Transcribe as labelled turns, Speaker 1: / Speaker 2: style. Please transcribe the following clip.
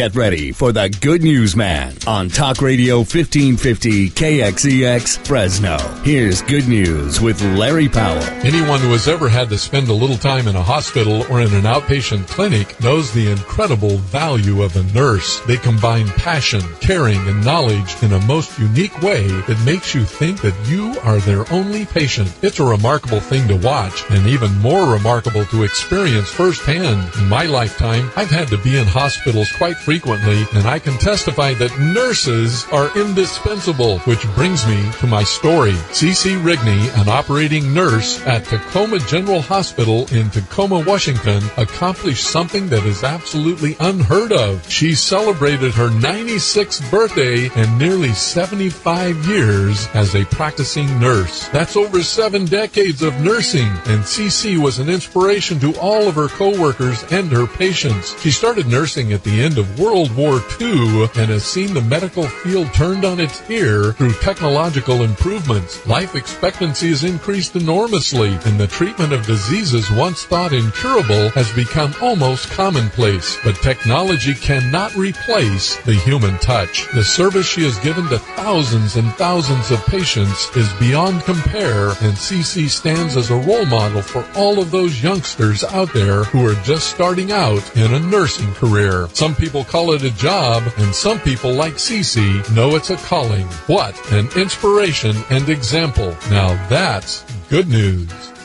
Speaker 1: Get ready for the Good News Man on Talk Radio 1550 KXEX Fresno. Here's Good News with Larry Powell.
Speaker 2: Anyone who has ever had to spend a little time in a hospital or in an outpatient clinic knows the incredible value of a nurse. They combine passion, caring, and knowledge in a most unique way that makes you think that you are their only patient. It's a remarkable thing to watch and even more remarkable to experience firsthand. In my lifetime, I've had to be in hospitals quite frequently, and I can testify that nurses are indispensable, which brings me to my story. Cece Rigney, an operating nurse at Tacoma General Hospital in Tacoma, Washington, accomplished something that is absolutely unheard of. She celebrated her 96th birthday and nearly 75 years as a practicing nurse. That's over seven decades of nursing, and Cece was an inspiration to all of her coworkers and her patients. She started nursing at the end of World War II and has seen the medical field turned on its ear through technological improvements. Life expectancy has increased enormously, and the treatment of diseases once thought incurable has become almost commonplace. But technology cannot replace the human touch. The service she has given to thousands and thousands of patients is beyond compare, and Cece stands as a role model for all of those youngsters out there who are just starting out in a nursing career. Some people call it a job, and some people like Cece know it's a calling. What an inspiration and example. Now that's good news.